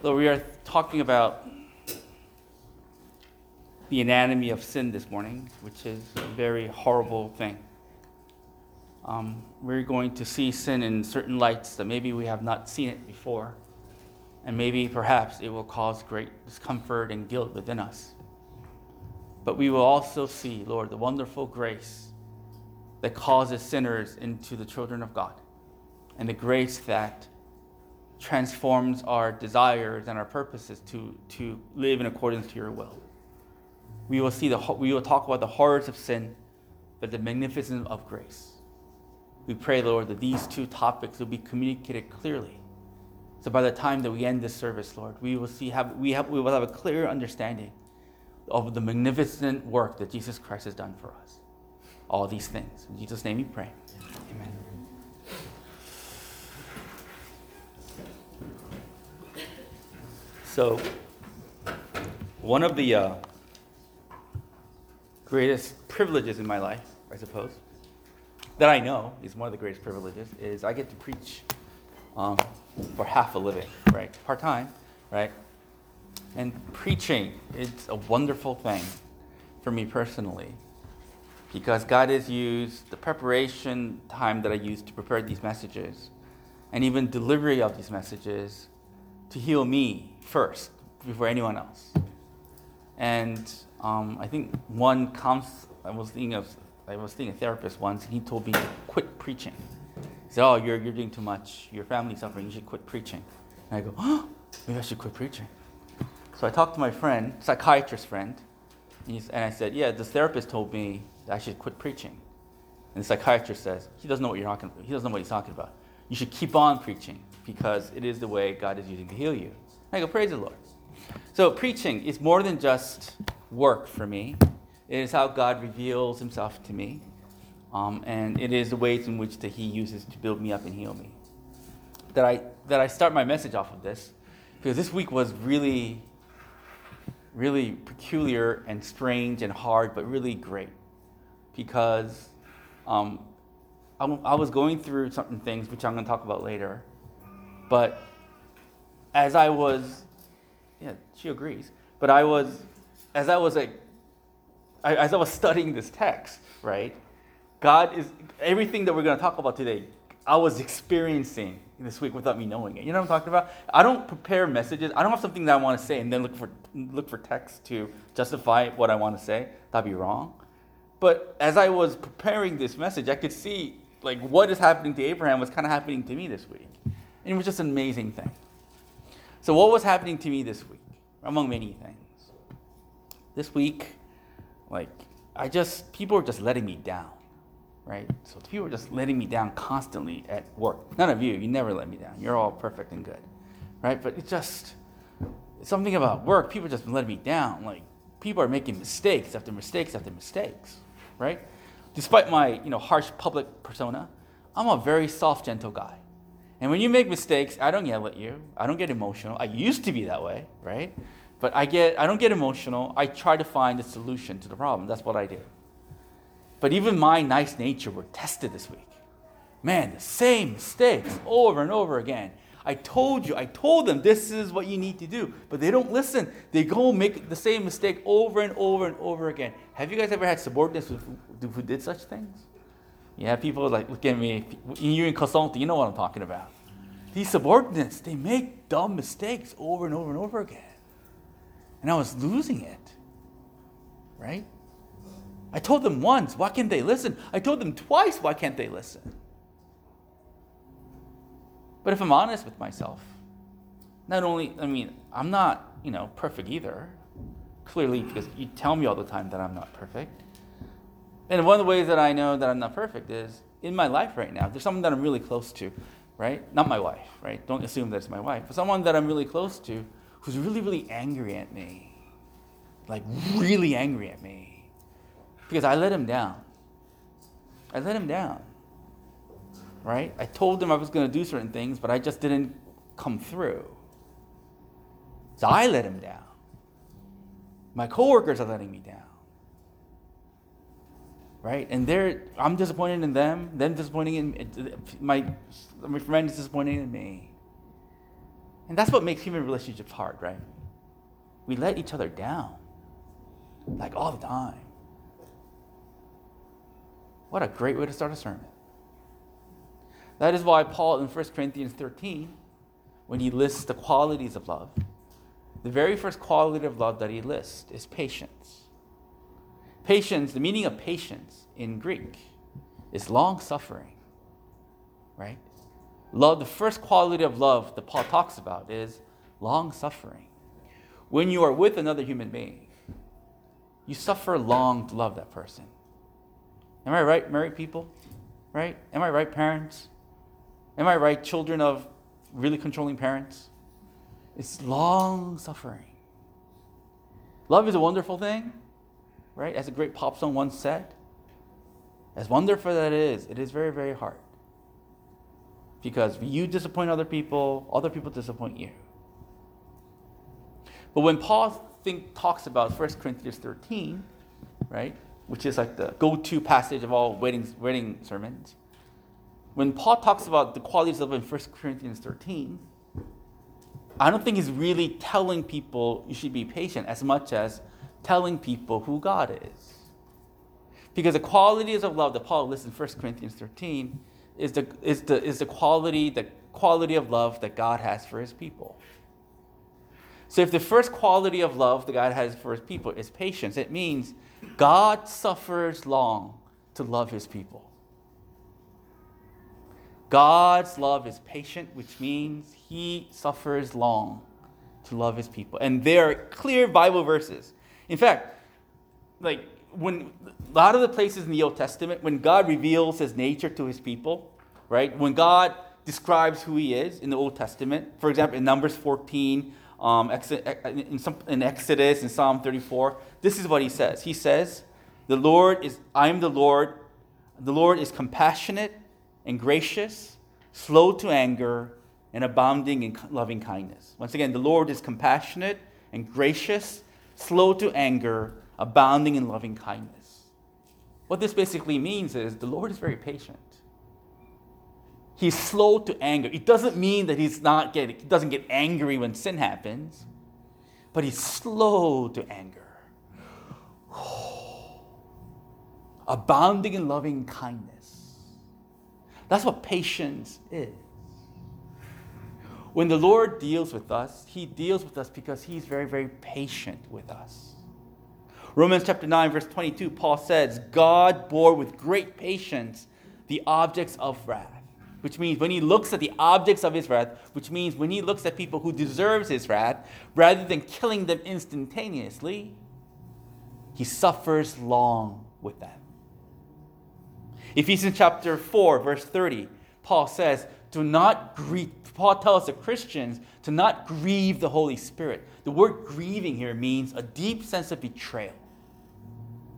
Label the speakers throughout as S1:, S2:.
S1: Lord, we are talking about the anatomy of sin this morning, which is a very horrible thing. Um, we're going to see sin in certain lights that maybe we have not seen it before. And maybe perhaps it will cause great discomfort and guilt within us. But we will also see, Lord, the wonderful grace that causes sinners into the children of God, and the grace that transforms our desires and our purposes to, to live in accordance to your will. We will see the we will talk about the horrors of sin, but the magnificence of grace. We pray, Lord, that these two topics will be communicated clearly. So by the time that we end this service, Lord, we will see have we have we will have a clear understanding of the magnificent work that Jesus Christ has done for us. All these things. In Jesus' name we pray. Amen. So, one of the uh, greatest privileges in my life, I suppose, that I know is one of the greatest privileges, is I get to preach um, for half a living, right? Part time, right? And preaching is a wonderful thing for me personally because God has used the preparation time that I used to prepare these messages and even delivery of these messages to heal me first before anyone else. And um, I think one comes. I was thinking of, I was seeing a therapist once, and he told me to quit preaching. He said, Oh, you're, you're doing too much. Your family's suffering. You should quit preaching. And I go, Oh, maybe I should quit preaching. So I talked to my friend, psychiatrist friend, and, and I said, Yeah, this therapist told me that I should quit preaching. And the psychiatrist says, He doesn't know what you're talking about. He doesn't know what he's talking about. You should keep on preaching because it is the way God is using to heal you. I go, Praise the Lord. So preaching is more than just work for me. It is how God reveals himself to me. Um, and it is the ways in which that he uses to build me up and heal me. That I, that I start my message off of this, because this week was really, really peculiar and strange and hard, but really great. Because um, I, I was going through certain things, which I'm going to talk about later. But as I was, yeah, she agrees. But I was as I was like, I, as I was studying this text, right? God is everything that we're going to talk about today. I was experiencing this week without me knowing it. You know what I'm talking about? I don't prepare messages. I don't have something that I want to say and then look for look for text to justify what I want to say. That'd be wrong. But as I was preparing this message, I could see like what is happening to Abraham was kind of happening to me this week. And it was just an amazing thing. So what was happening to me this week, among many things? this week, like, I just, people were just letting me down, right? So people were just letting me down constantly at work. None of you, you never let me down. You're all perfect and good, right? But it's just, something about work, people just letting me down. Like, people are making mistakes after mistakes after mistakes, right? Despite my, you know, harsh public persona, I'm a very soft, gentle guy. And when you make mistakes, I don't yell at you. I don't get emotional. I used to be that way, right? But I get I don't get emotional. I try to find a solution to the problem. That's what I do. But even my nice nature were tested this week. Man, the same mistakes over and over again. I told you, I told them this is what you need to do, but they don't listen. They go make the same mistake over and over and over again. Have you guys ever had subordinates who, who did such things? You have people like look at me. You're in consulting, you know what I'm talking about. These subordinates, they make dumb mistakes over and over and over again. And I was losing it. Right? I told them once, why can't they listen? I told them twice, why can't they listen? But if I'm honest with myself, not only, I mean, I'm not, you know, perfect either. Clearly, because you tell me all the time that I'm not perfect. And one of the ways that I know that I'm not perfect is in my life right now, there's someone that I'm really close to, right? Not my wife, right? Don't assume that it's my wife, but someone that I'm really close to who's really, really angry at me. Like, really angry at me. Because I let him down. I let him down. Right? I told him I was going to do certain things, but I just didn't come through. So I let him down. My coworkers are letting me down. Right? And they're I'm disappointed in them, them disappointing in my my friend is disappointing in me. And that's what makes human relationships hard, right? We let each other down, like all the time. What a great way to start a sermon. That is why Paul in 1 Corinthians 13, when he lists the qualities of love, the very first quality of love that he lists is patience. Patience, the meaning of patience in Greek is long suffering, right? Love, the first quality of love that Paul talks about is long suffering. When you are with another human being, you suffer long to love that person. Am I right, married people? Right? Am I right, parents? Am I right, children of really controlling parents? It's long suffering. Love is a wonderful thing, right? As a great pop song once said. As wonderful that it is, it is very, very hard. Because you disappoint other people, other people disappoint you. But when Paul think, talks about 1 Corinthians 13, right, which is like the go to passage of all wedding, wedding sermons, when Paul talks about the qualities of in 1 Corinthians 13, I don't think he's really telling people you should be patient as much as telling people who God is. Because the qualities of love that Paul lists in 1 Corinthians 13 is the, is the, is the quality, the quality of love that God has for his people. So if the first quality of love that God has for his people is patience, it means God suffers long to love his people. God's love is patient, which means he suffers long to love his people. And there are clear Bible verses. In fact, like when a lot of the places in the Old Testament, when God reveals his nature to his people, right? When God describes who he is in the Old Testament, for example, in Numbers 14, um, in, some, in Exodus, in Psalm 34, this is what he says. He says, The Lord is, I am the Lord. The Lord is compassionate and gracious, slow to anger, and abounding in loving kindness. Once again, the Lord is compassionate and gracious, slow to anger, abounding in loving kindness. What this basically means is the Lord is very patient. He's slow to anger. It doesn't mean that he's not getting, he doesn't get angry when sin happens, but he's slow to anger. Abounding in loving kindness. That's what patience is. When the Lord deals with us, he deals with us because he's very, very patient with us. Romans chapter 9, verse 22, Paul says, God bore with great patience the objects of wrath. Which means when he looks at the objects of his wrath, which means when he looks at people who deserves his wrath, rather than killing them instantaneously, he suffers long with them. Ephesians chapter 4, verse 30, Paul says, Do not grieve. Paul tells the Christians to not grieve the Holy Spirit. The word grieving here means a deep sense of betrayal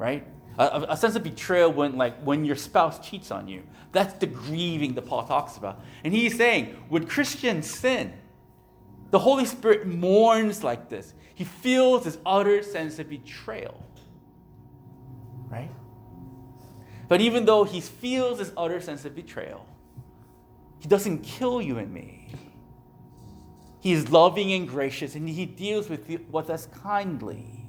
S1: right? A, a, sense of betrayal when, like, when your spouse cheats on you. That's the grieving that Paul talks about. And he's saying, when Christians sin, the Holy Spirit mourns like this. He feels this utter sense of betrayal, right? But even though he feels this utter sense of betrayal, he doesn't kill you and me. He is loving and gracious, and he deals with, with us kindly.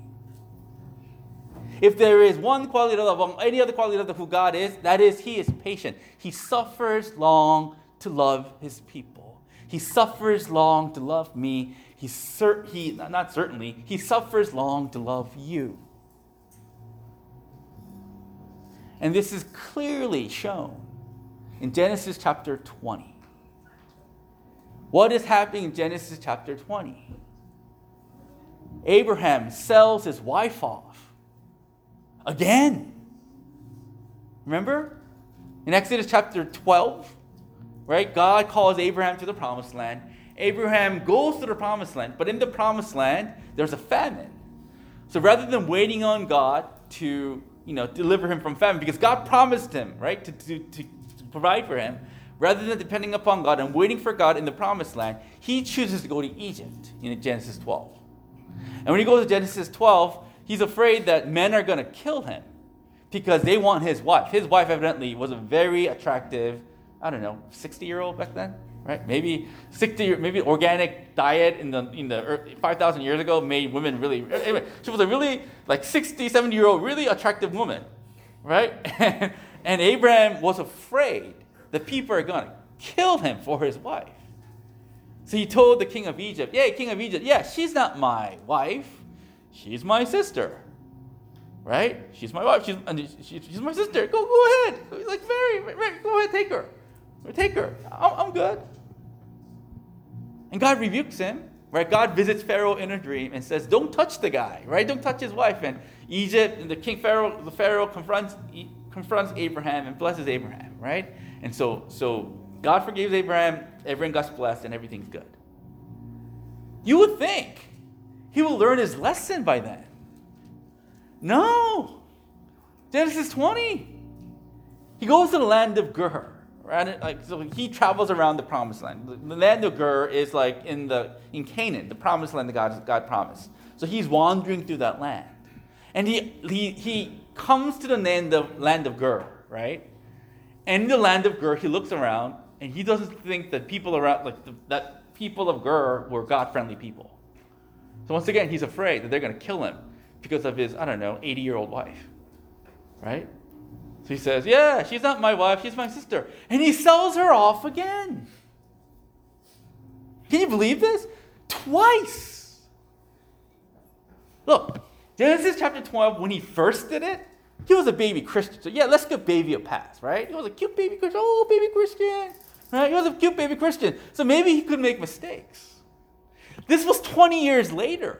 S1: If there is one quality of love, any other quality of love who God is, that is, He is patient. He suffers long to love His people. He suffers long to love me. He, cer- he not certainly, He suffers long to love you. And this is clearly shown in Genesis chapter 20. What is happening in Genesis chapter 20? Abraham sells his wife off again. Remember? In Exodus chapter 12, right? God calls Abraham to the promised land. Abraham goes to the promised land, but in the promised land, there's a famine. So rather than waiting on God to, you know, deliver him from famine, because God promised him, right, to, to, to provide for him, rather than depending upon God and waiting for God in the promised land, he chooses to go to Egypt in Genesis 12. And when he goes to Genesis 12, He's afraid that men are going to kill him because they want his wife. His wife, evidently, was a very attractive, I don't know, 60 year old back then, right? Maybe 60, maybe organic diet in the in the 5,000 years ago made women really. Anyway, she was a really like 60, 70 year old, really attractive woman, right? And, and Abraham was afraid the people are going to kill him for his wife. So he told the king of Egypt, "Yeah, king of Egypt, yeah, she's not my wife. She's my sister." Right? She's my wife. She's, she's my sister. Go, go ahead. Like, Mary, go ahead, take her. Take her. I'm, I'm good. And God rebukes him, right? God visits Pharaoh in a dream and says, "Don't touch the guy, right? Don't touch his wife." And Egypt, and the king Pharaoh, the Pharaoh confronts confronts Abraham and blesses Abraham, right? And so, so God forgives Abraham. Everyone got blessed, and everything's good. You would think he will learn his lesson by then. No. Genesis 20. He goes to the land of Gerar. Right? Like, so he travels around the promised land. The land of Gerar is like in the in Canaan, the promised land that God, God promised. So he's wandering through that land. And he, he, he comes to the land of, land of Gerar, right? And in the land of Gerar, he looks around and he doesn't think that people around, like the, that people of Gerar were God friendly people. So once again, he's afraid that they're going to kill him because of his, I don't know, 80 year old wife, right? So he says, Yeah, she's not my wife, she's my sister. And he sells her off again. Can you believe this? Twice. Look, Genesis chapter 12, when he first did it, he was a baby Christian. So yeah, let's give baby a pass, right? He was a cute baby Christian. Oh, baby Christian. Right? He was a cute baby Christian. So maybe he could make mistakes. This was 20 years later.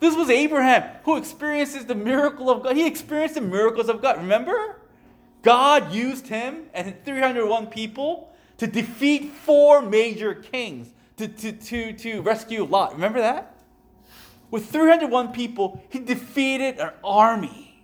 S1: This was Abraham who experiences the miracle of God. He experienced the miracles of God. Remember? God used him and 301 people to defeat four major kings to, to, to, to rescue Lot. Remember that? With 301 people, he defeated an army.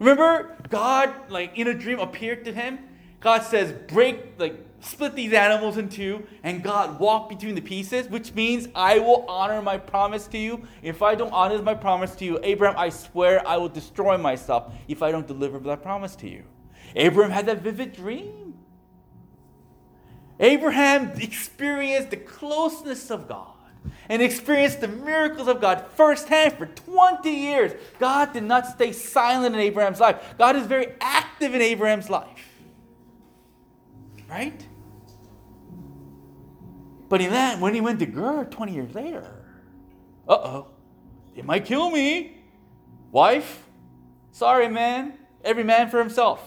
S1: Remember, God, like in a dream, appeared to him. God says, break, like, split these animals in two, and God walked between the pieces, which means I will honor my promise to you. If I don't honor my promise to you, Abraham, I swear I will destroy myself if I don't deliver that promise to you. Abraham had that vivid dream. Abraham experienced the closeness of God and experienced the miracles of God firsthand for 20 years. God did not stay silent in Abraham's life, God is very active in Abraham's life. Right? But he then, when he went to Gerar 20 years later, uh oh, it might kill me. Wife, sorry, man. Every man for himself.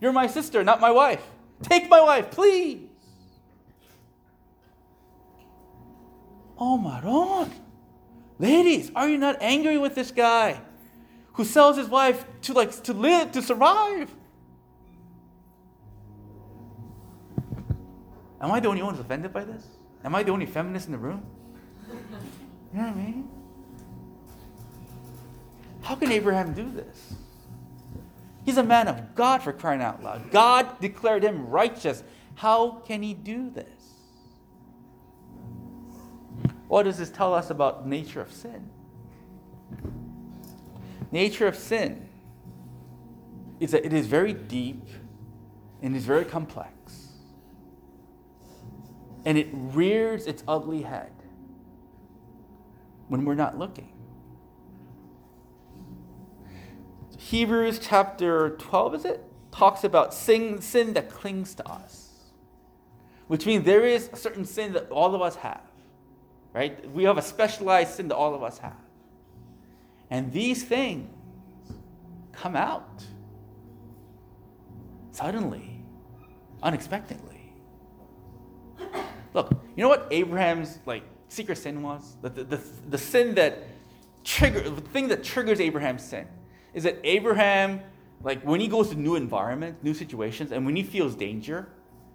S1: You're my sister, not my wife. Take my wife, please. Oh, my Maron. Ladies, are you not angry with this guy who sells his wife to like to live, to survive? Am I the only one who's offended by this? Am I the only feminist in the room? You know what I mean? How can Abraham do this? He's a man of God for crying out loud. God declared him righteous. How can he do this? What does this tell us about nature of sin? Nature of sin is that it is very deep and is very complex and it rears its ugly head when we're not looking. Hebrews chapter 12, is it? Talks about sin, sin that clings to us, which means there is a certain sin that all of us have, right? We have a specialized sin that all of us have. And these things come out suddenly, unexpectedly. Look, you know what Abraham's like secret sin was? The, the, the, the sin that trigger the thing that triggers Abraham's sin is that Abraham, like when he goes to new environments, new situations, and when he feels danger,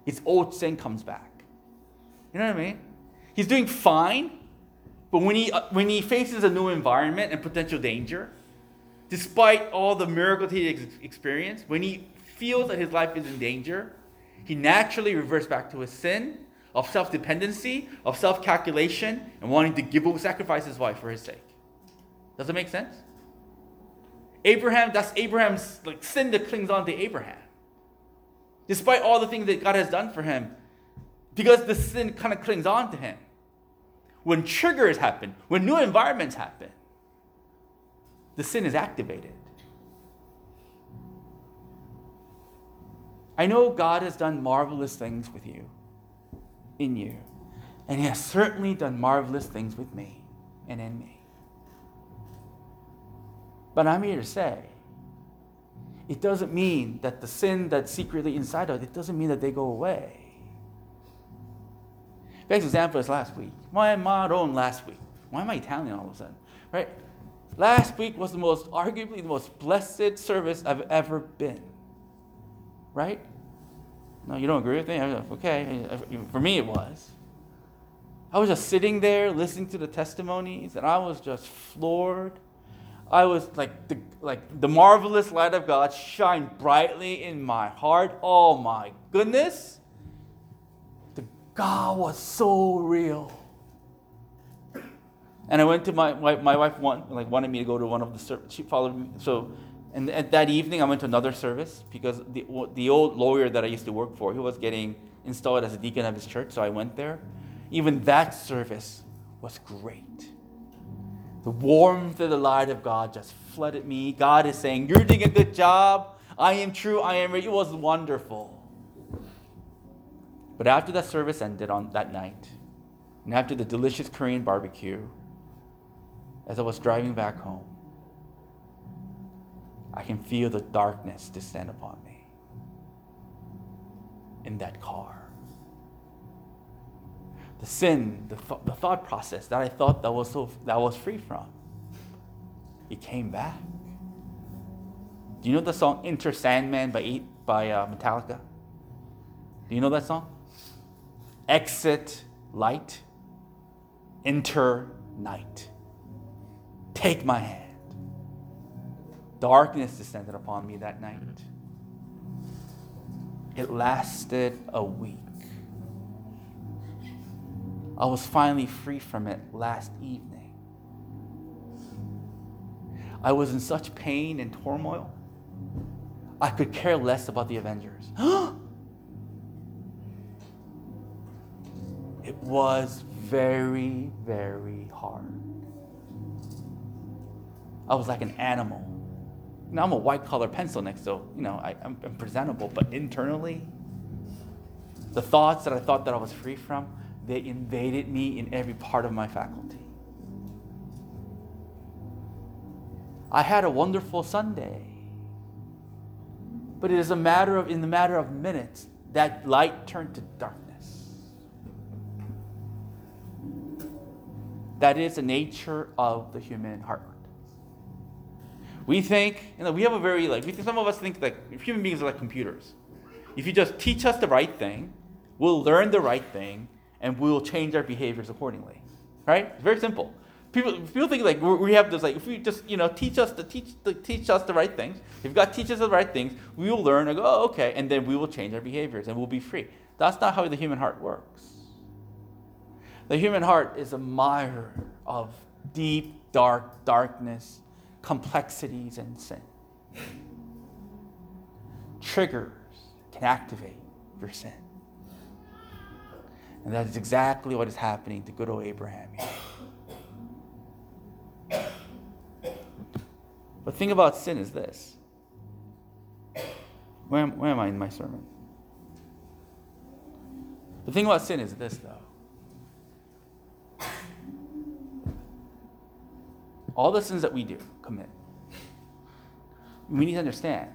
S1: his old sin comes back. You know what I mean? He's doing fine, but when he uh, when he faces a new environment and potential danger, despite all the miracles he ex- experienced, when he feels that his life is in danger, he naturally reverts back to his sin of self dependency, of self calculation, and wanting to give sacrifice his wife for his sake. Does it make sense? Abraham, that's Abraham's like sin that clings on to Abraham. despite all the things that God has done for him, because the sin kind of clings on to him. When triggers happen, when new environments happen, the sin is activated. I know God has done marvelous things with you, in you, and He has certainly done marvelous things with me and in me. But I'm here to say, it doesn't mean that the sin that's secretly inside of it, it doesn't mean that they go away. Best example is last week. Why am I on last week? Why am I Italian all of a sudden? Right? Last week was the most, arguably, the most blessed service I've ever been. Right? No, you don't agree with me? Like, Okay. For me, it was. I was just sitting there listening to the testimonies, and I was just floored. I was like the, like the marvelous light of God shine brightly in my heart. Oh my goodness. God was so real. And I went to my, my, my wife want, like wanted me to go to one of the. She followed me. So, and at that evening, I went to another service because the, the old lawyer that I used to work for, he was getting installed as a deacon of his church. So I went there. Even that service was great. The warmth of the light of God just flooded me. God is saying, You're doing a good job. I am true. I am. It was wonderful. But after that service ended on that night, and after the delicious Korean barbecue, as I was driving back home, I can feel the darkness descend upon me in that car. The sin, the, th- the thought process that I thought that was, so, that was free from, it came back. Do you know the song Enter Sandman by, by uh, Metallica? Do you know that song? Exit light, enter night. Take my hand. Darkness descended upon me that night. It lasted a week. I was finally free from it last evening. I was in such pain and turmoil. I could care less about the Avengers. it was very, very hard. I was like an animal. Now I'm a white collar pencil next, so you know I, am presentable, but internally, the thoughts that I thought that I was free from, they invaded me in every part of my faculty. I had a wonderful Sunday, but it is a matter of in the matter of minutes that light turned to darkness. That is the nature of the human heart. We think, you know, we have a very, like, we think, some of us think like human beings are like computers. If you just teach us the right thing, we'll learn the right thing, and we'll change our behaviors accordingly. Right? It's very simple. People, people think like we have this like if we just you know teach us to teach the, teach us the right things. If God teaches us the right things, we will learn and go oh, okay, and then we will change our behaviors and we'll be free. That's not how the human heart works. The human heart is a mire of deep, dark darkness complexities and sin. Triggers can activate your sin. And that is exactly what is happening to good old Abraham here. But the thing about sin is this. Where am, where am I in my sermon? The thing about sin is this, though. All the sins that we do commit, we need to understand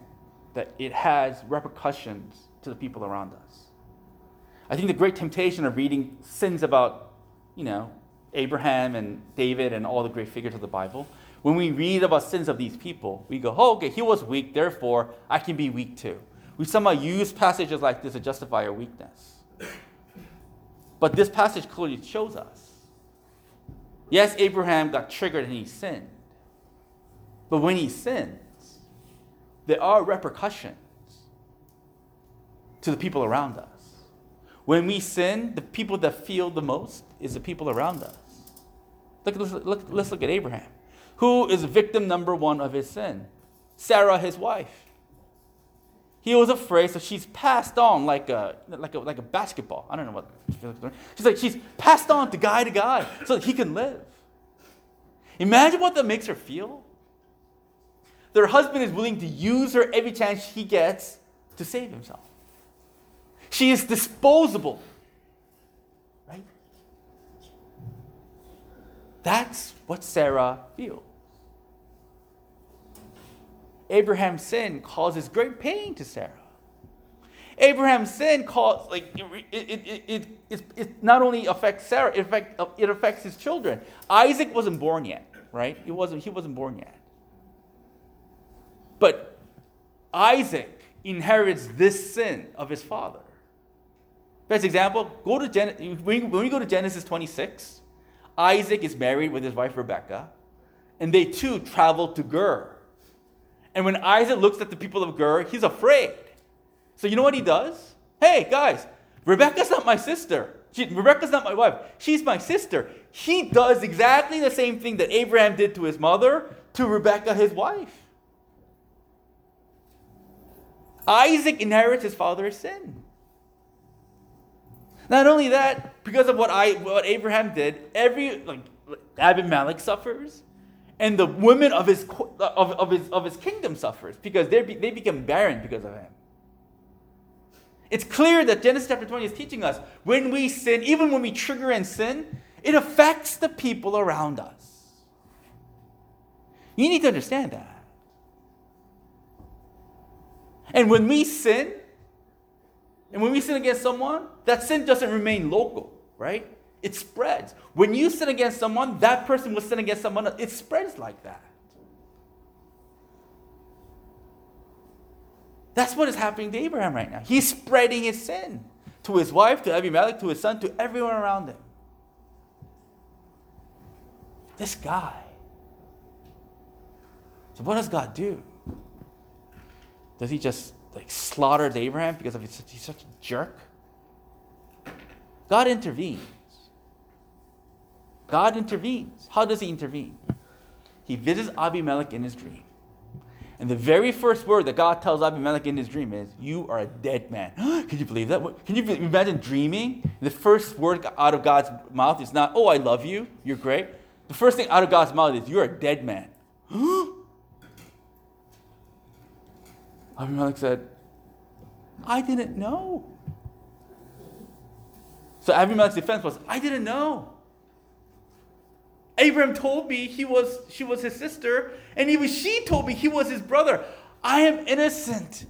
S1: that it has repercussions to the people around us. I think the great temptation of reading sins about, you know, Abraham and David and all the great figures of the Bible, when we read about sins of these people, we go, oh, okay, he was weak, therefore I can be weak too. We somehow use passages like this to justify our weakness. But this passage clearly shows us Yes, Abraham got triggered and he sinned. But when he sins, there are repercussions to the people around us. When we sin, the people that feel the most is the people around us. Look, look, let's look at Abraham. Who is victim number one of his sin? Sarah, his wife. He was afraid, so she's passed on like a, like a, like a basketball. I don't know what. She's like, she's passed on to guy to guy so he can live. Imagine what that makes her feel. Their husband is willing to use her every chance he gets to save himself. She is disposable. Right? That's what Sarah feels. Abraham's sin causes great pain to Sarah. Abraham's sin cause like it, it, it, it, it, not only affects Sarah, it, affect, it affects his children. Isaac wasn't born yet, right? He wasn't, he wasn't born yet. But Isaac inherits this sin of his father. Best example, go to Gen- when we go to Genesis 26, Isaac is married with his wife Rebecca, and they too travel to Gerar. And when Isaac looks at the people of Gerar, he's afraid. So you know what he does? Hey, guys, Rebecca's not my sister. She, Rebecca's not my wife. She's my sister. He does exactly the same thing that Abraham did to his mother, to Rebecca, his wife. Isaac inherits his father's sin. Not only that, because of what, I, what Abraham did, every like Abimelech suffers and the women of his, of, of his, of his kingdom suffers because they they become barren because of him. It's clear that Genesis chapter 20 is teaching us when we sin, even when we trigger and sin, it affects the people around us. You need to understand that. And when we sin, and when we sin against someone, that sin doesn't remain local, right? It spreads. When you sin against someone, that person will sin against someone else. It spreads like that. That's what is happening to Abraham right now. He's spreading his sin to his wife, to Abimelech, to his son, to everyone around him. This guy. So what does God do? Does he just like slaughter Abraham because of he's such a jerk? God intervenes. God intervenes. How does he intervene? He visits Abimelech in his dream. And the very first word that God tells Abimelech in his dream is, You are a dead man. Can you believe that? Can you imagine dreaming? The first word out of God's mouth is not, Oh, I love you. You're great. The first thing out of God's mouth is, You're a dead man. Abimelech said, I didn't know. So Abimelech's defense was, I didn't know. Abraham told me he was, she was his sister, and even she told me he was his brother. I am innocent.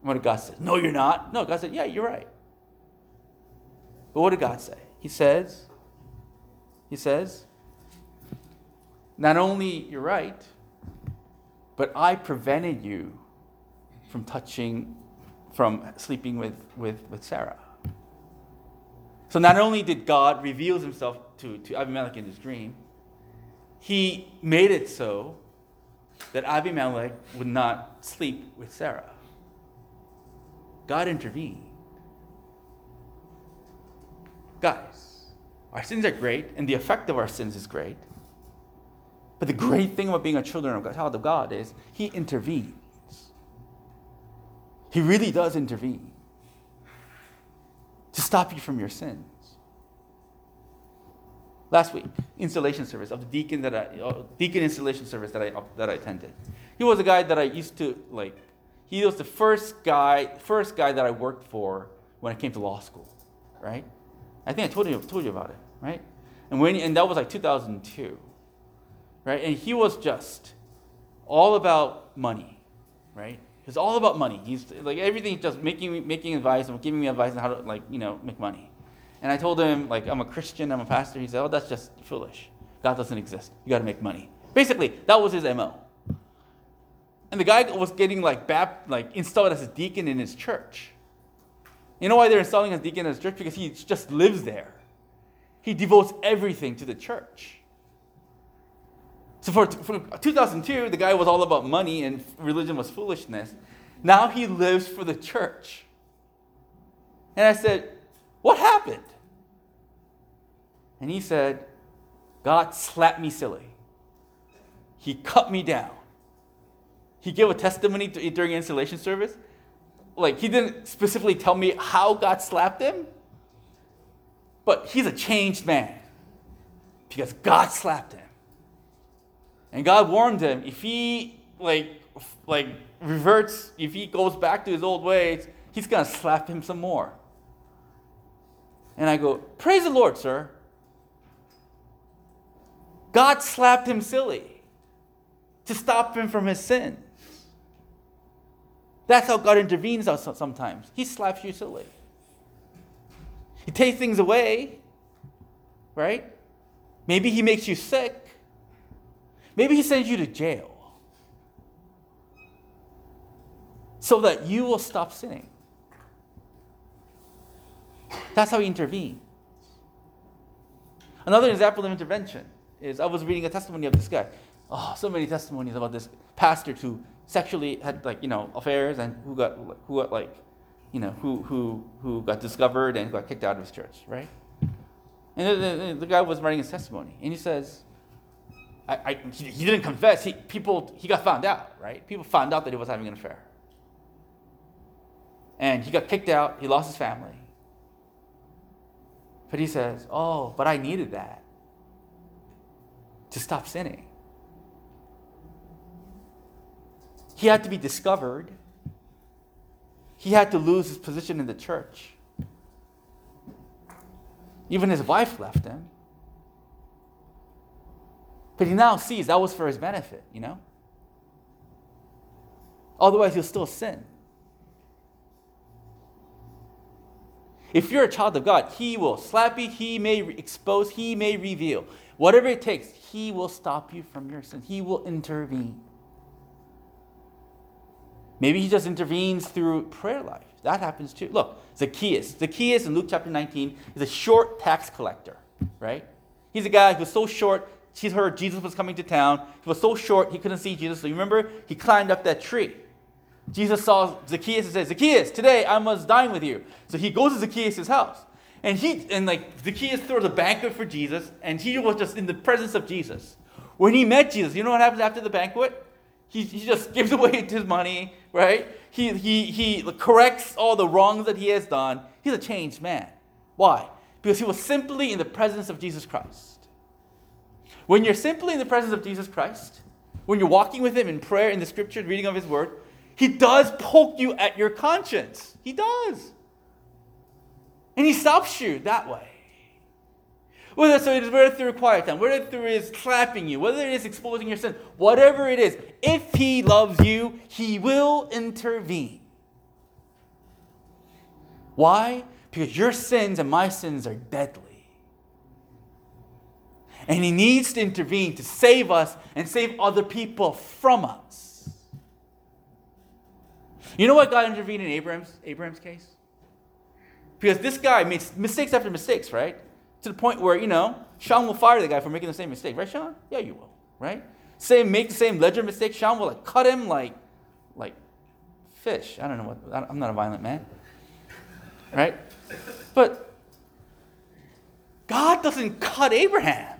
S1: What did God say? No, you're not. No, God said, Yeah, you're right. But what did God say? He says, He says, not only you're right, but I prevented you from touching, from sleeping with, with, with Sarah. So not only did God reveal himself to, to Abimelech in his dream, he made it so that Abimelech would not sleep with Sarah. God intervened. Guys, our sins are great, and the effect of our sins is great. But the great thing about being a children of God, child of God is He intervenes. He really does intervene to stop you from your sins. Last week, installation service of the deacon that I, uh, deacon installation service that I uh, that I attended. He was a guy that I used to like. He was the first guy, first guy that I worked for when I came to law school, right? I think I told you told you about it, right? And when and that was like 2002, right? And he was just all about money, right? It's all about money. He's like everything, just making making advice and giving me advice on how to like you know make money. And I told him like I'm a Christian, I'm a pastor. He said, "Oh, that's just foolish. God doesn't exist. You got to make money." Basically, that was his mo. And the guy was getting like bap- like installed as a deacon in his church. You know why they're installing as deacon in his church? Because he just lives there. He devotes everything to the church. So for, for 2002, the guy was all about money and religion was foolishness. Now he lives for the church. And I said, What happened? And he said, God slapped me silly. He cut me down. he gave a testimony during installation service. Like, he didn't specifically tell me how God slapped him, but he's a changed man because God slapped him. And God warned him if he, like, like reverts, if he goes back to his old ways, he's to slap him some more. And I go, Praise the Lord, sir. God slapped him silly to stop him from his sins. That's how God intervenes sometimes. He slaps you silly. He takes things away, right? Maybe he makes you sick. Maybe he sends you to jail so that you will stop sinning. That's how he intervenes. Another example of intervention is I was reading a testimony of this guy. Oh, so many testimonies about this pastor who sexually had like you know affairs and who got who got like you know who who who got discovered and got kicked out of his church, right? And the, the, the guy was writing his testimony, and he says, I, I, he, didn't confess. He, people, he got found out, right? People found out that he was having an affair. And he got kicked out. He lost his family. But he says, Oh, but I needed that to stop sinning. He had to be discovered. He had to lose his position in the church. Even his wife left him. But he now sees that was for his benefit, you know? Otherwise, he'll still sin. If you're a child of God, He will slap you, He may expose, He may reveal. Whatever it takes, He will stop you from your sin. He will intervene. Maybe He just intervenes through prayer life. That happens too. Look, Zacchaeus. Zacchaeus in Luke chapter 19 is a short tax collector, right? He's a guy who's so short, he heard Jesus was coming to town. He was so short, he couldn't see Jesus. So you remember? He climbed up that tree. Jesus saw Zacchaeus and said, Zacchaeus, today I must dine with you. So he goes to Zacchaeus' house. And he and like Zacchaeus throws a banquet for Jesus, and he was just in the presence of Jesus. When he met Jesus, you know what happens after the banquet? He, he just gives away his money, right? He, he, he corrects all the wrongs that he has done. He's a changed man. Why? Because he was simply in the presence of Jesus Christ. When you're simply in the presence of Jesus Christ, when you're walking with him in prayer, in the scripture, reading of his word, he does poke you at your conscience. He does. And he stops you that way. Whether so it is whether through quiet time, whether through is clapping you, whether it is exposing your sin, whatever it is, if he loves you, he will intervene. Why? Because your sins and my sins are deadly. And he needs to intervene to save us and save other people from us. You know what God intervened in Abraham's, Abraham's case? Because this guy made mistakes after mistakes, right? To the point where, you know, Sean will fire the guy for making the same mistake, right, Sean? Yeah, you will, right? Same, make the same ledger mistake. Sean will like cut him like, like fish. I don't know what. I'm not a violent man, right? But God doesn't cut Abraham.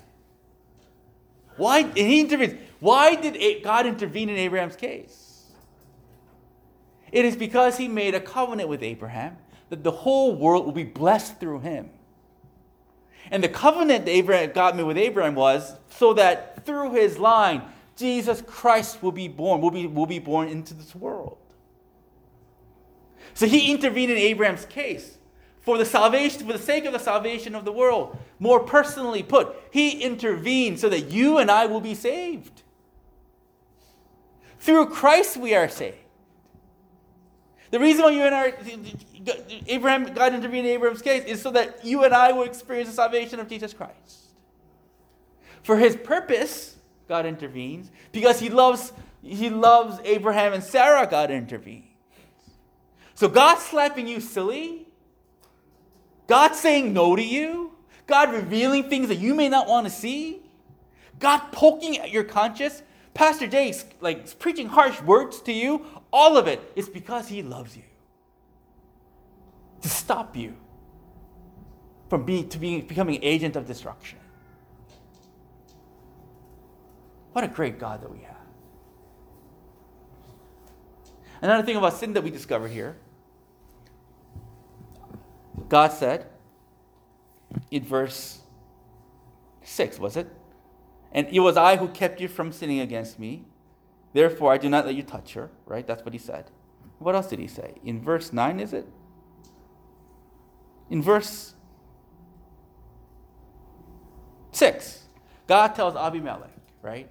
S1: Why? And he intervenes. Why did God intervene in Abraham's case? It is because he made a covenant with Abraham that the whole world will be blessed through him. And the covenant that Abraham got me with Abraham was so that through his line, Jesus Christ will be born, will be, will be born into this world. So he intervened in Abraham's case for the salvation, for the sake of the salvation of the world. More personally put, he intervened so that you and I will be saved. Through Christ we are saved. The reason why you and I, Abraham, God intervened in Abraham's case is so that you and I will experience the salvation of Jesus Christ. For his purpose, God intervenes. Because he loves, he loves Abraham and Sarah, God intervenes. So God slapping you silly, God saying no to you, God revealing things that you may not want to see, God poking at your conscience, Pastor Jay's like preaching harsh words to you, all of it is because he loves you. To stop you from being to being becoming an agent of destruction. What a great God that we have. Another thing about sin that we discover here God said in verse 6, was it? And it was I who kept you from sinning against me. Therefore, I do not let you touch her, right? That's what he said. What else did he say? In verse 9, is it? In verse 6, God tells Abimelech, right,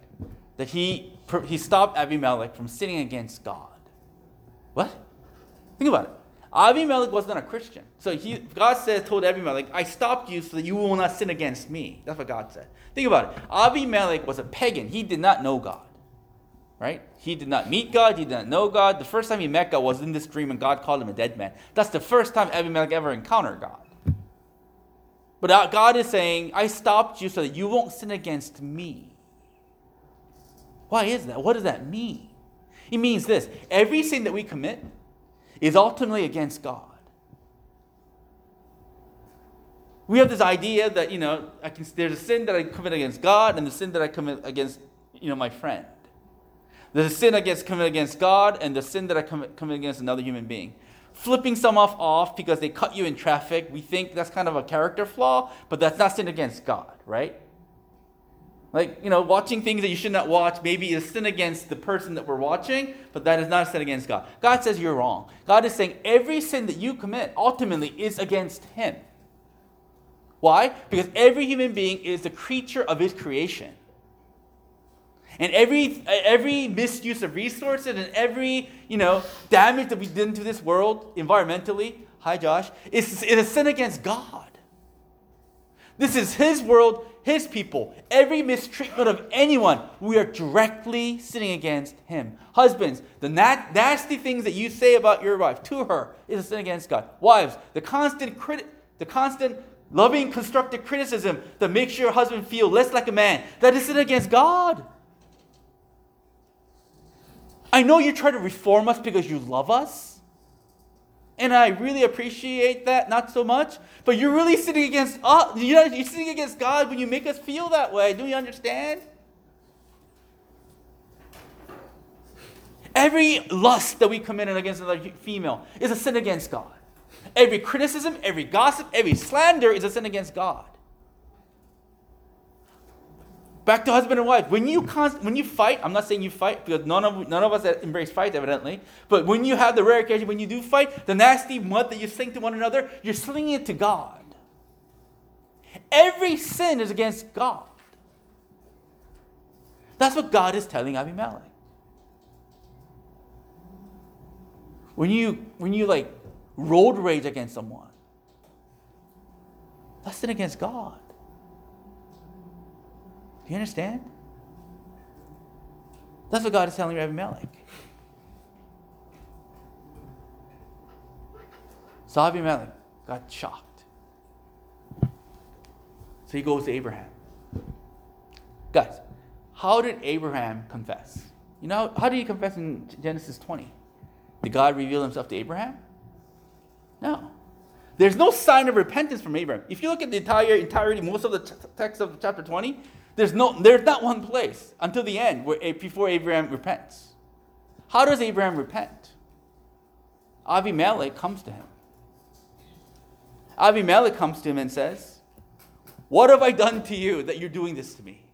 S1: that he, he stopped Abimelech from sinning against God. What? Think about it. Abimelech was not a Christian. So he, God said, told Abimelech, I stopped you so that you will not sin against me. That's what God said. Think about it. Abimelech was a pagan. He did not know God. Right? He did not meet God. He did not know God. The first time he met God was in this dream and God called him a dead man. That's the first time Abimelech ever encountered God. But uh, God is saying, I stopped you so that you won't sin against me. Why is that? What does that mean? It means this every sin that we commit is ultimately against God. We have this idea that, you know, I can, there's a sin that I commit against God and the sin that I commit against, you know, my friend. There's a sin against commit against God and the sin that I commit, commit against another human being. Flipping someone off because they cut you in traffic, we think that's kind of a character flaw, but that's not sin against God, right? Like, you know, watching things that you should not watch maybe is sin against the person that we're watching, but that is not a sin against God. God says you're wrong. God is saying every sin that you commit ultimately is against Him. Why? Because every human being is the creature of his creation. And every, every misuse of resources and every you know, damage that we did to this world environmentally, hi Josh, is, is a sin against God. This is his world, his people. Every mistreatment of anyone, we are directly sinning against him. Husbands, the nasty things that you say about your wife to her is a sin against God. Wives, the constant crit- the constant Loving constructive criticism that makes your husband feel less like a man, that is sin against God. I know you try to reform us because you love us. And I really appreciate that, not so much. But you're really sitting against uh, us. You're sitting against God when you make us feel that way. Do you understand? Every lust that we commit against another female is a sin against God. Every criticism, every gossip, every slander is a sin against God. Back to husband and wife. When you const- when you fight, I'm not saying you fight because none of none of us embrace fight evidently. But when you have the rare occasion when you do fight, the nasty mud that you sling to one another, you're slinging it to God. Every sin is against God. That's what God is telling Abimelech. When you when you like road rage against someone. That's sin against God. You understand? That's what God is telling Abimelech. So Abimelech got shocked. So he goes to Abraham. Guys, how did Abraham confess? You know, how did he confess in Genesis 20? Did God reveal himself to Abraham? No. There's no sign of repentance from Abraham. If you look at the entire entirety, most of the t- text of chapter 20, there's no there's not one place until the end where eh, before Abraham repents. How does Abraham repent? Abimelech comes to him. Abimelech comes to him and says, What have I done to you that you're doing this to me?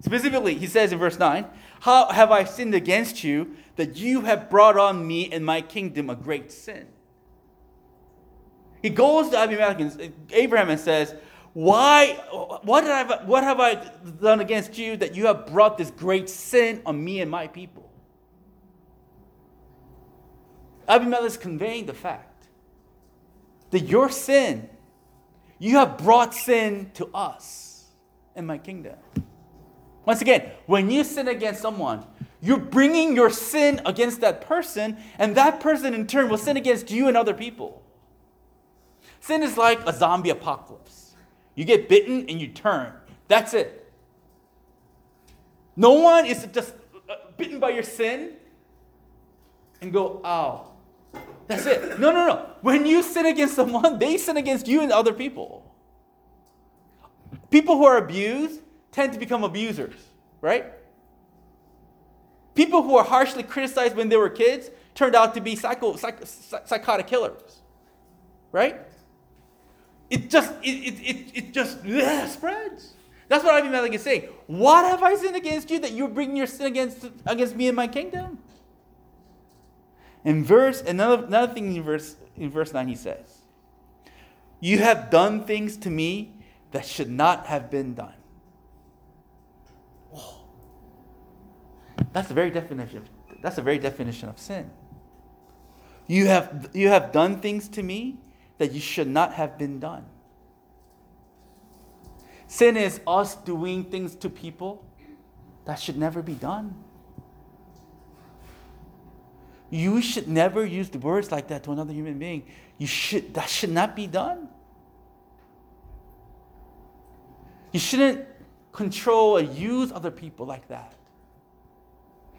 S1: Specifically, he says in verse 9, How have I sinned against you that you have brought on me and my kingdom a great sin? He goes to Abimelech and eh, Abraham and says, Why, what, have I, what have I done against you that you have brought this great sin on me and my people? Abimelech is conveying the fact that your sin, you have brought sin to us and my kingdom. Once again, when you sin against someone, you're bringing your sin against that person, and that person in turn will sin against you and other people. Sin is like a zombie apocalypse. You get bitten and you turn. That's it. No one is just uh, bitten by your sin and go, ow. That's it. No, no, no. When you sin against someone, they sin against you and other people. People who are abused tend to become abusers, right? People who are harshly criticized when they were kids turned out to be psycho, psych, psychotic killers. Right? It just, it, it, it, it just spreads. That's what Abimelech is saying. What have I sinned against you that you're bringing your sin against, against me and my kingdom? In verse, another, another thing in verse, in verse 9, he says, You have done things to me that should not have been done. Whoa. That's the very definition. That's the very definition of sin. You have, you have done things to me that you should not have been done. Sin is us doing things to people that should never be done. You should never use the words like that to another human being. You should that should not be done. You shouldn't control or use other people like that.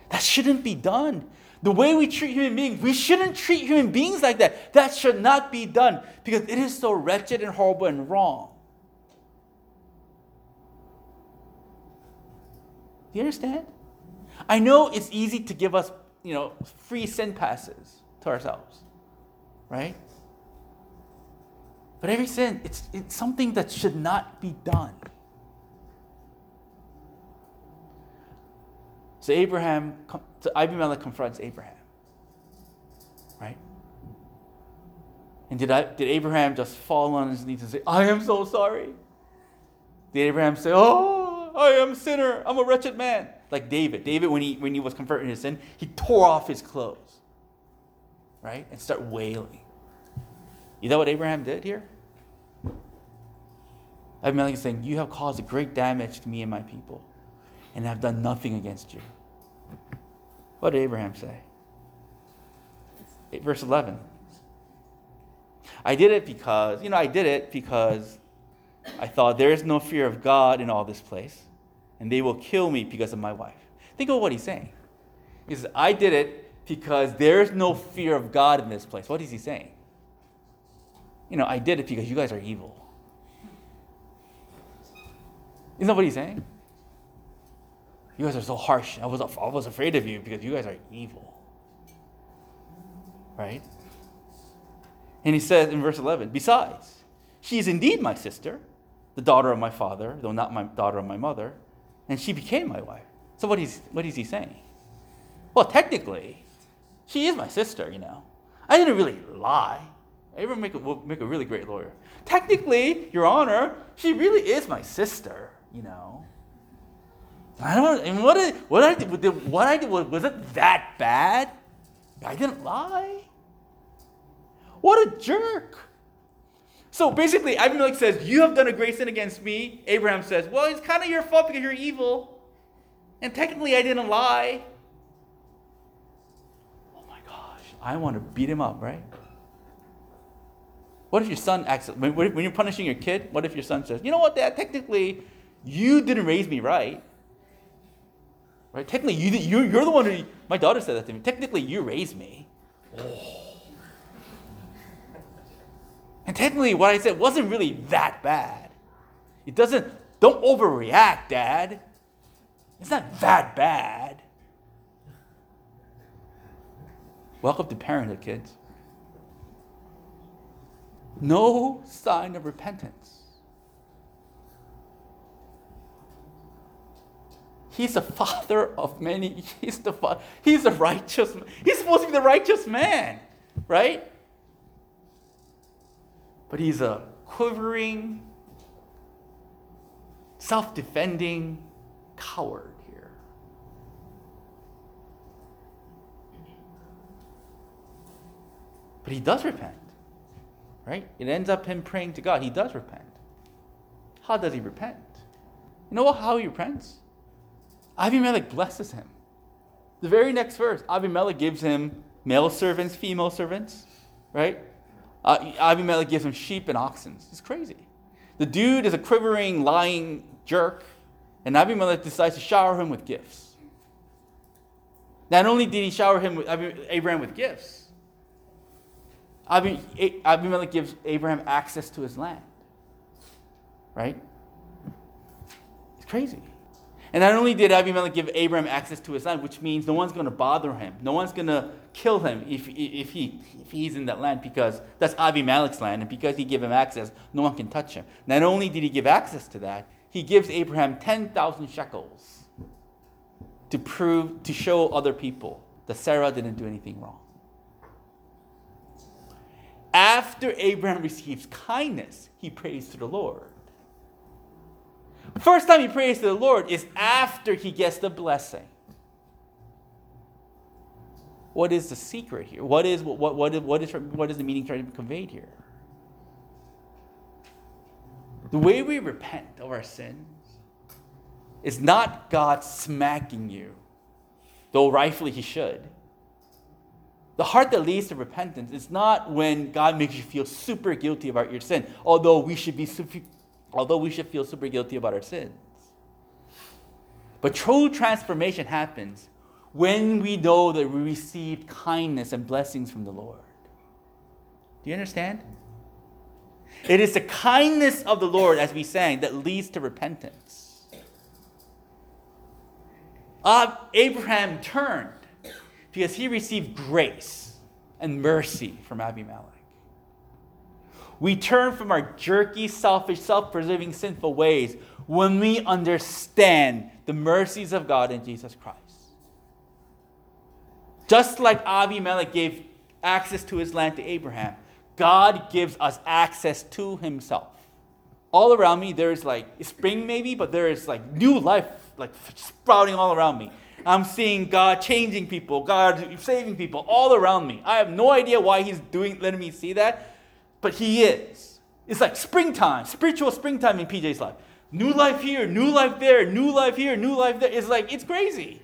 S1: That shouldn't be done. The way we treat human beings, we shouldn't treat human beings like that. That should not be done because it is so wretched and horrible and wrong. Do you understand? I know it's easy to give us, you know, free sin passes to ourselves, right? But every sin, it's, it's something that should not be done. So Abraham, so Abimelech confronts Abraham, right? And did, I, did Abraham just fall on his knees and say, I am so sorry? Did Abraham say, Oh, I am a sinner, I'm a wretched man? Like David. David, when he, when he was converted his sin, he tore off his clothes, right? And start wailing. You know what Abraham did here? Abimelech is saying, You have caused great damage to me and my people and have done nothing against you. What did Abraham say? Verse 11. I did it because, you know, I did it because I thought there is no fear of God in all this place, and they will kill me because of my wife. Think of what he's saying. He says, I did it because there's no fear of God in this place. What is he saying? You know, I did it because you guys are evil. Isn't that what he's saying? You guys are so harsh. I was, I was afraid of you because you guys are evil. Right? And he says in verse 11, Besides, she is indeed my sister, the daughter of my father, though not my daughter of my mother, and she became my wife. So what is, what is he saying? Well, technically, she is my sister, you know. I didn't really lie. Abraham make a, will make a really great lawyer. Technically, Your Honor, she really is my sister, you know. I don't. And what I, what I did, what I did was, was it that bad? I didn't lie. What a jerk! So basically, Abimelech says, "You have done a great sin against me." Abraham says, "Well, it's kind of your fault because you're evil, and technically, I didn't lie." Oh my gosh, I want to beat him up, right? What if your son acts when, when you're punishing your kid? What if your son says, "You know what, Dad? Technically, you didn't raise me right." Right? Technically, you, you're, you're the one who, my daughter said that to me. Technically, you raised me. Oh. And technically, what I said wasn't really that bad. It doesn't, don't overreact, Dad. It's not that bad. Welcome to parenthood, kids. No sign of repentance. He's the father of many. He's the fa- he's a righteous. Man. He's supposed to be the righteous man, right? But he's a quivering, self-defending coward here. But he does repent, right? It ends up him praying to God. He does repent. How does he repent? You know how he repents? Abimelech blesses him. The very next verse, Abimelech gives him male servants, female servants, right? Uh, Abimelech gives him sheep and oxen. It's crazy. The dude is a quivering, lying jerk, and Abimelech decides to shower him with gifts. Not only did he shower him with Abraham with gifts, Abimelech gives Abraham access to his land. Right? It's crazy. And not only did Abimelech give Abraham access to his land, which means no one's going to bother him, no one's going to kill him if, if, he, if he's in that land because that's Abimelech's land, and because he gave him access, no one can touch him. Not only did he give access to that, he gives Abraham 10,000 shekels to prove, to show other people that Sarah didn't do anything wrong. After Abraham receives kindness, he prays to the Lord. First time he prays to the Lord is after he gets the blessing. What is the secret here? What is, what, what, what, is, what is the meaning trying to be conveyed here? The way we repent of our sins is not God smacking you, though rightfully he should. The heart that leads to repentance is not when God makes you feel super guilty about your sin, although we should be super, although we should feel super guilty about our sins. But true transformation happens when we know that we received kindness and blessings from the Lord. Do you understand? It is the kindness of the Lord, as we sang, that leads to repentance. Uh, Abraham turned because he received grace and mercy from Abimelech. We turn from our jerky, selfish, self preserving, sinful ways when we understand the mercies of God in Jesus Christ. Just like Abimelech gave access to his land to Abraham, God gives us access to himself. All around me, there's like spring maybe, but there is like new life like sprouting all around me. I'm seeing God changing people, God saving people all around me. I have no idea why He's doing, letting me see that, but He is. It's like springtime, spiritual springtime in PJ's life. New life here, new life there, new life here, new life there. It's like, it's crazy.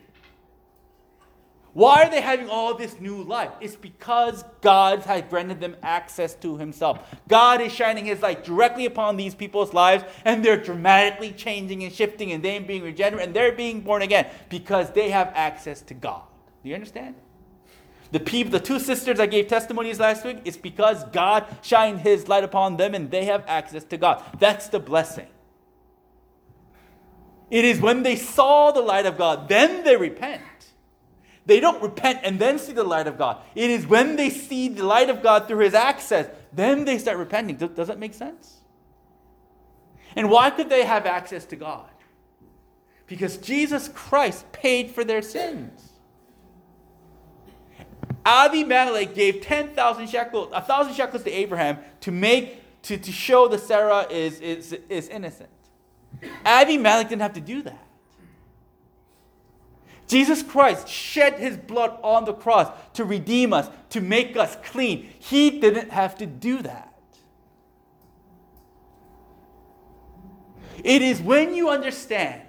S1: Why are they having all this new life? It's because God has granted them access to Himself. God is shining His light directly upon these people's lives, and they're dramatically changing and shifting, and they're being regenerate, and they're being born again because they have access to God. Do you understand? The people, the two sisters I gave testimonies last week, it's because God shined His light upon them, and they have access to God. That's the blessing. It is when they saw the light of God, then they repent. They don't repent and then see the light of God. It is when they see the light of God through his access, then they start repenting. Does that make sense? And why could they have access to God? Because Jesus Christ paid for their sins. Abimelech gave 10,000 shekels, 1,000 shekels to Abraham to make, to, to show that Sarah is, is, is innocent. Abimelech didn't have to do that. Jesus Christ shed his blood on the cross to redeem us, to make us clean. He didn't have to do that. It is when you understand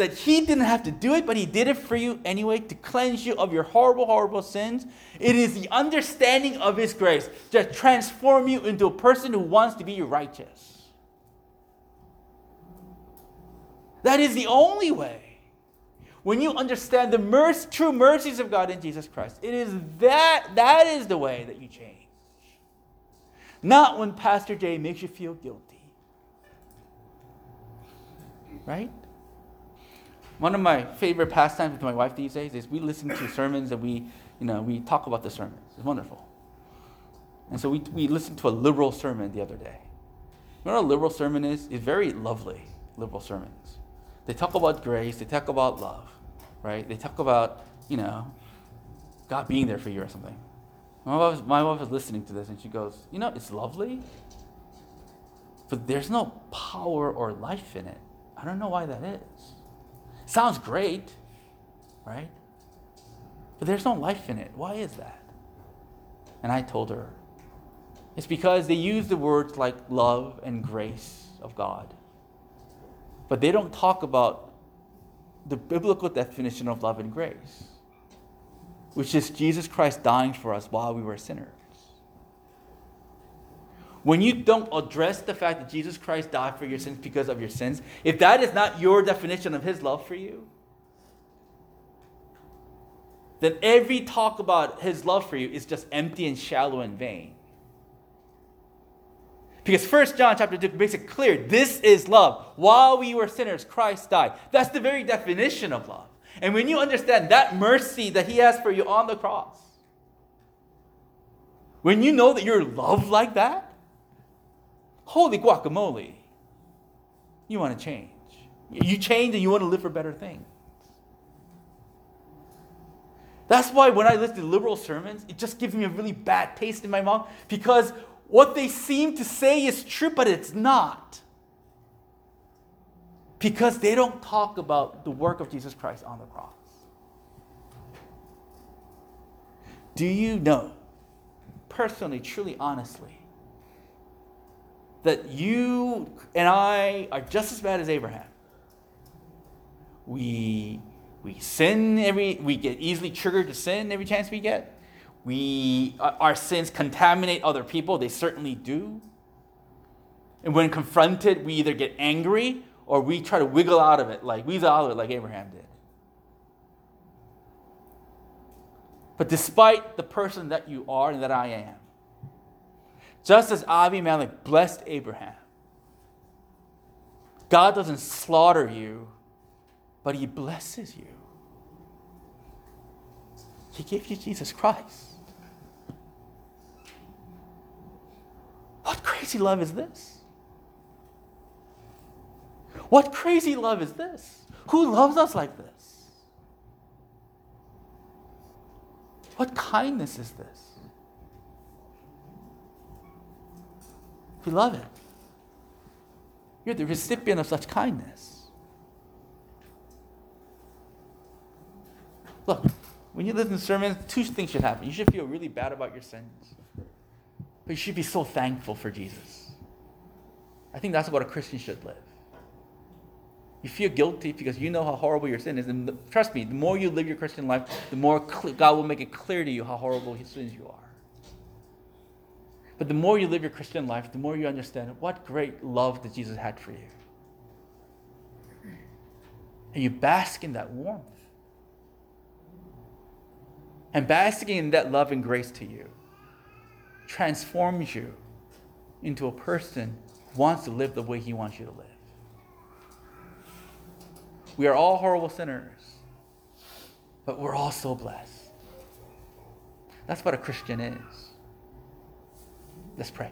S1: that he didn't have to do it, but he did it for you anyway to cleanse you of your horrible, horrible sins. It is the understanding of his grace that transform you into a person who wants to be righteous. That is the only way when you understand the mercy, true mercies of God in Jesus Christ, it is that that is the way that you change. Not when Pastor Jay makes you feel guilty. Right? One of my favorite pastimes with my wife these days is we listen to sermons and we, you know, we talk about the sermons. It's wonderful. And so we, we listened to a liberal sermon the other day. You know what a liberal sermon is? It's very lovely, liberal sermons. They talk about grace, they talk about love, right? They talk about, you know, God being there for you or something. My wife, my wife was listening to this and she goes, You know, it's lovely, but there's no power or life in it. I don't know why that is. Sounds great, right? But there's no life in it. Why is that? And I told her, It's because they use the words like love and grace of God but they don't talk about the biblical definition of love and grace, which is Jesus Christ dying for us while we were sinners. When you don't address the fact that Jesus Christ died for your sins because of your sins, if that is not your definition of his love for you, then every talk about his love for you is just empty and shallow and vain. Because First John chapter 2 makes it clear this is love. While we were sinners, Christ died. That's the very definition of love. And when you understand that mercy that He has for you on the cross, when you know that you're loved like that, holy guacamole, you want to change. You change and you want to live for better things. That's why when I listen to liberal sermons, it just gives me a really bad taste in my mouth because what they seem to say is true, but it's not. Because they don't talk about the work of Jesus Christ on the cross. Do you know, personally, truly, honestly, that you and I are just as bad as Abraham? We, we sin every, we get easily triggered to sin every chance we get we, our sins contaminate other people, they certainly do. And when confronted, we either get angry or we try to wiggle out of it, like weasel out of it, like Abraham did. But despite the person that you are and that I am, just as Abimelech blessed Abraham, God doesn't slaughter you, but He blesses you. He gave you Jesus Christ. What crazy love is this? What crazy love is this? Who loves us like this? What kindness is this? Beloved, you're the recipient of such kindness. Look, when you listen to sermons, two things should happen. You should feel really bad about your sins. But you should be so thankful for Jesus. I think that's what a Christian should live. You feel guilty because you know how horrible your sin is. And trust me, the more you live your Christian life, the more cl- God will make it clear to you how horrible his sins you are. But the more you live your Christian life, the more you understand what great love that Jesus had for you. And you bask in that warmth. And basking in that love and grace to you transforms you into a person who wants to live the way he wants you to live. We are all horrible sinners, but we're all so blessed. That's what a Christian is. Let's pray.